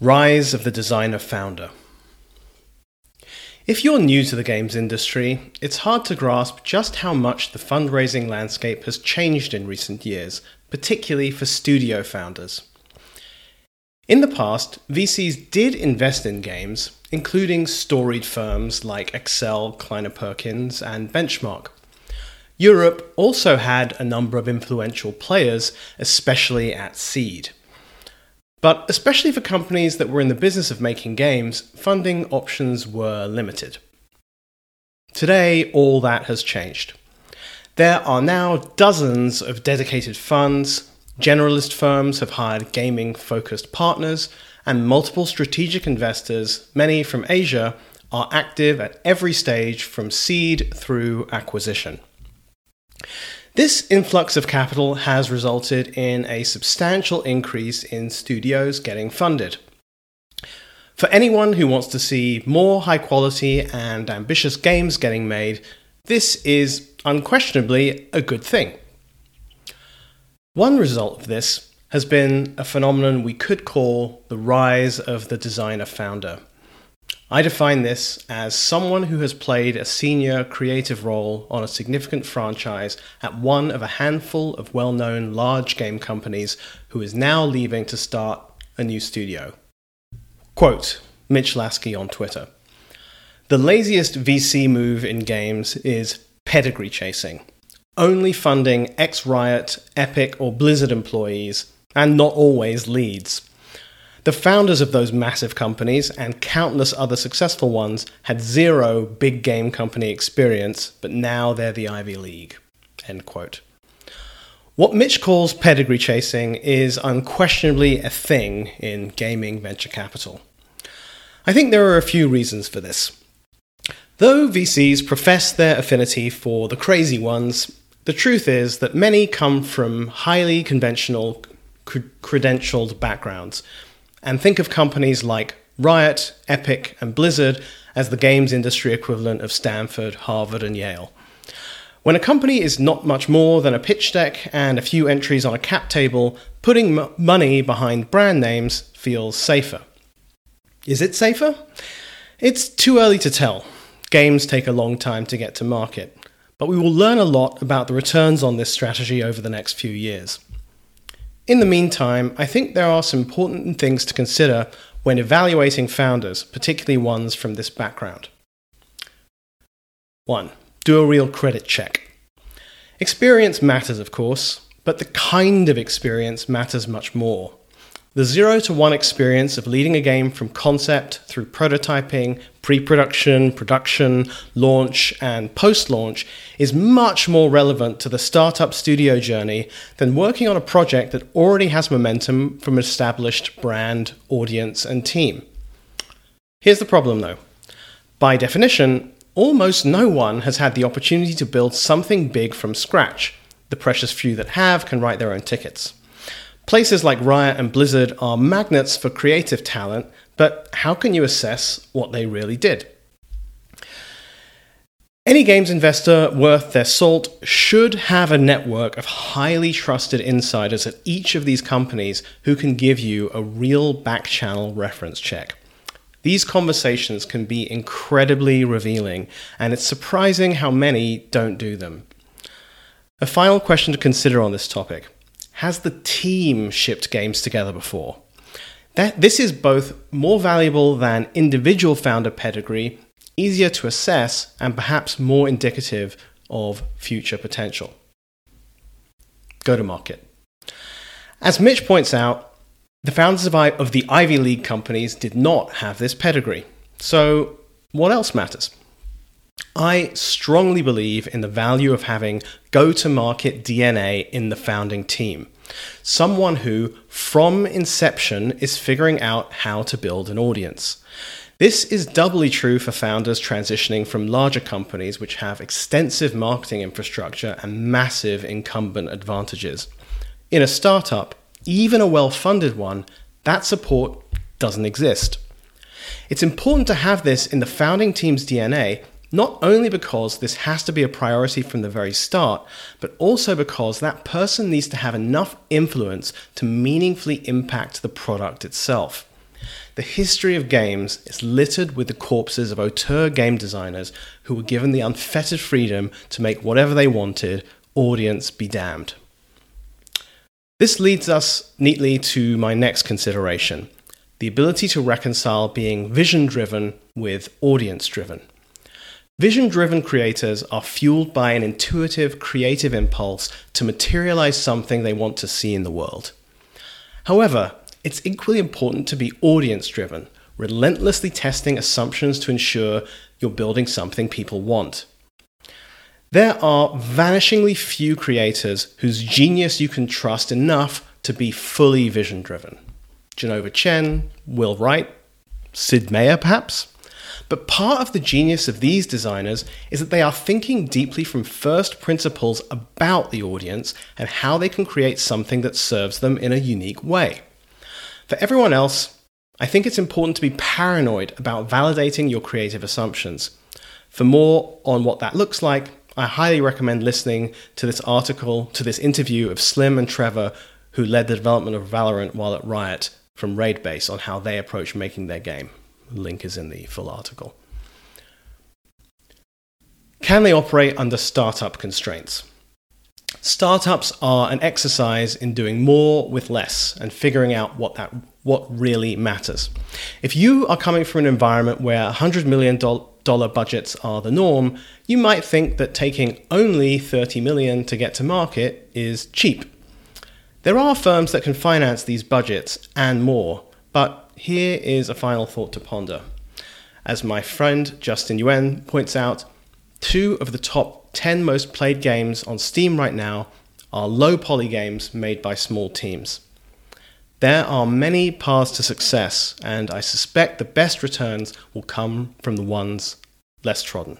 Rise of the Designer Founder. If you're new to the games industry, it's hard to grasp just how much the fundraising landscape has changed in recent years, particularly for studio founders. In the past, VCs did invest in games, including storied firms like Accel, Kleiner Perkins, and Benchmark. Europe also had a number of influential players, especially at seed. But especially for companies that were in the business of making games, funding options were limited. Today, all that has changed. There are now dozens of dedicated funds, generalist firms have hired gaming focused partners, and multiple strategic investors, many from Asia, are active at every stage from seed through acquisition. This influx of capital has resulted in a substantial increase in studios getting funded. For anyone who wants to see more high quality and ambitious games getting made, this is unquestionably a good thing. One result of this has been a phenomenon we could call the rise of the designer founder. I define this as someone who has played a senior creative role on a significant franchise at one of a handful of well known large game companies who is now leaving to start a new studio. Quote Mitch Lasky on Twitter The laziest VC move in games is pedigree chasing, only funding ex Riot, Epic, or Blizzard employees, and not always leads. The founders of those massive companies and countless other successful ones had zero big game company experience, but now they're the Ivy League. End quote. What Mitch calls pedigree chasing is unquestionably a thing in gaming venture capital. I think there are a few reasons for this. Though VCs profess their affinity for the crazy ones, the truth is that many come from highly conventional, credentialed backgrounds and think of companies like Riot, Epic, and Blizzard as the games industry equivalent of Stanford, Harvard, and Yale. When a company is not much more than a pitch deck and a few entries on a cap table, putting m- money behind brand names feels safer. Is it safer? It's too early to tell. Games take a long time to get to market. But we will learn a lot about the returns on this strategy over the next few years. In the meantime, I think there are some important things to consider when evaluating founders, particularly ones from this background. 1. Do a real credit check. Experience matters, of course, but the kind of experience matters much more. The zero to one experience of leading a game from concept through prototyping, pre production, production, launch, and post launch is much more relevant to the startup studio journey than working on a project that already has momentum from an established brand, audience, and team. Here's the problem though. By definition, almost no one has had the opportunity to build something big from scratch. The precious few that have can write their own tickets. Places like Riot and Blizzard are magnets for creative talent, but how can you assess what they really did? Any games investor worth their salt should have a network of highly trusted insiders at each of these companies who can give you a real back channel reference check. These conversations can be incredibly revealing, and it's surprising how many don't do them. A final question to consider on this topic has the team shipped games together before? That, this is both more valuable than individual founder pedigree, easier to assess, and perhaps more indicative of future potential. Go to market. As Mitch points out, the founders of, I, of the Ivy League companies did not have this pedigree. So, what else matters? I strongly believe in the value of having go to market DNA in the founding team. Someone who, from inception, is figuring out how to build an audience. This is doubly true for founders transitioning from larger companies which have extensive marketing infrastructure and massive incumbent advantages. In a startup, even a well funded one, that support doesn't exist. It's important to have this in the founding team's DNA not only because this has to be a priority from the very start, but also because that person needs to have enough influence to meaningfully impact the product itself. The history of games is littered with the corpses of auteur game designers who were given the unfettered freedom to make whatever they wanted, audience be damned. This leads us neatly to my next consideration the ability to reconcile being vision driven with audience driven. Vision driven creators are fueled by an intuitive, creative impulse to materialize something they want to see in the world. However, it's equally important to be audience driven, relentlessly testing assumptions to ensure you're building something people want. There are vanishingly few creators whose genius you can trust enough to be fully vision driven. Jenova Chen, Will Wright, Sid Meier, perhaps? But part of the genius of these designers is that they are thinking deeply from first principles about the audience and how they can create something that serves them in a unique way. For everyone else, I think it's important to be paranoid about validating your creative assumptions. For more on what that looks like, I highly recommend listening to this article, to this interview of Slim and Trevor, who led the development of Valorant while at Riot from Raidbase on how they approach making their game. Link is in the full article. Can they operate under startup constraints? Startups are an exercise in doing more with less and figuring out what that what really matters. If you are coming from an environment where $100 million budgets are the norm, you might think that taking only 30 million to get to market is cheap. There are firms that can finance these budgets and more, but here is a final thought to ponder. As my friend Justin Yuen points out, two of the top 10 most played games on Steam right now are low poly games made by small teams. There are many paths to success, and I suspect the best returns will come from the ones less trodden.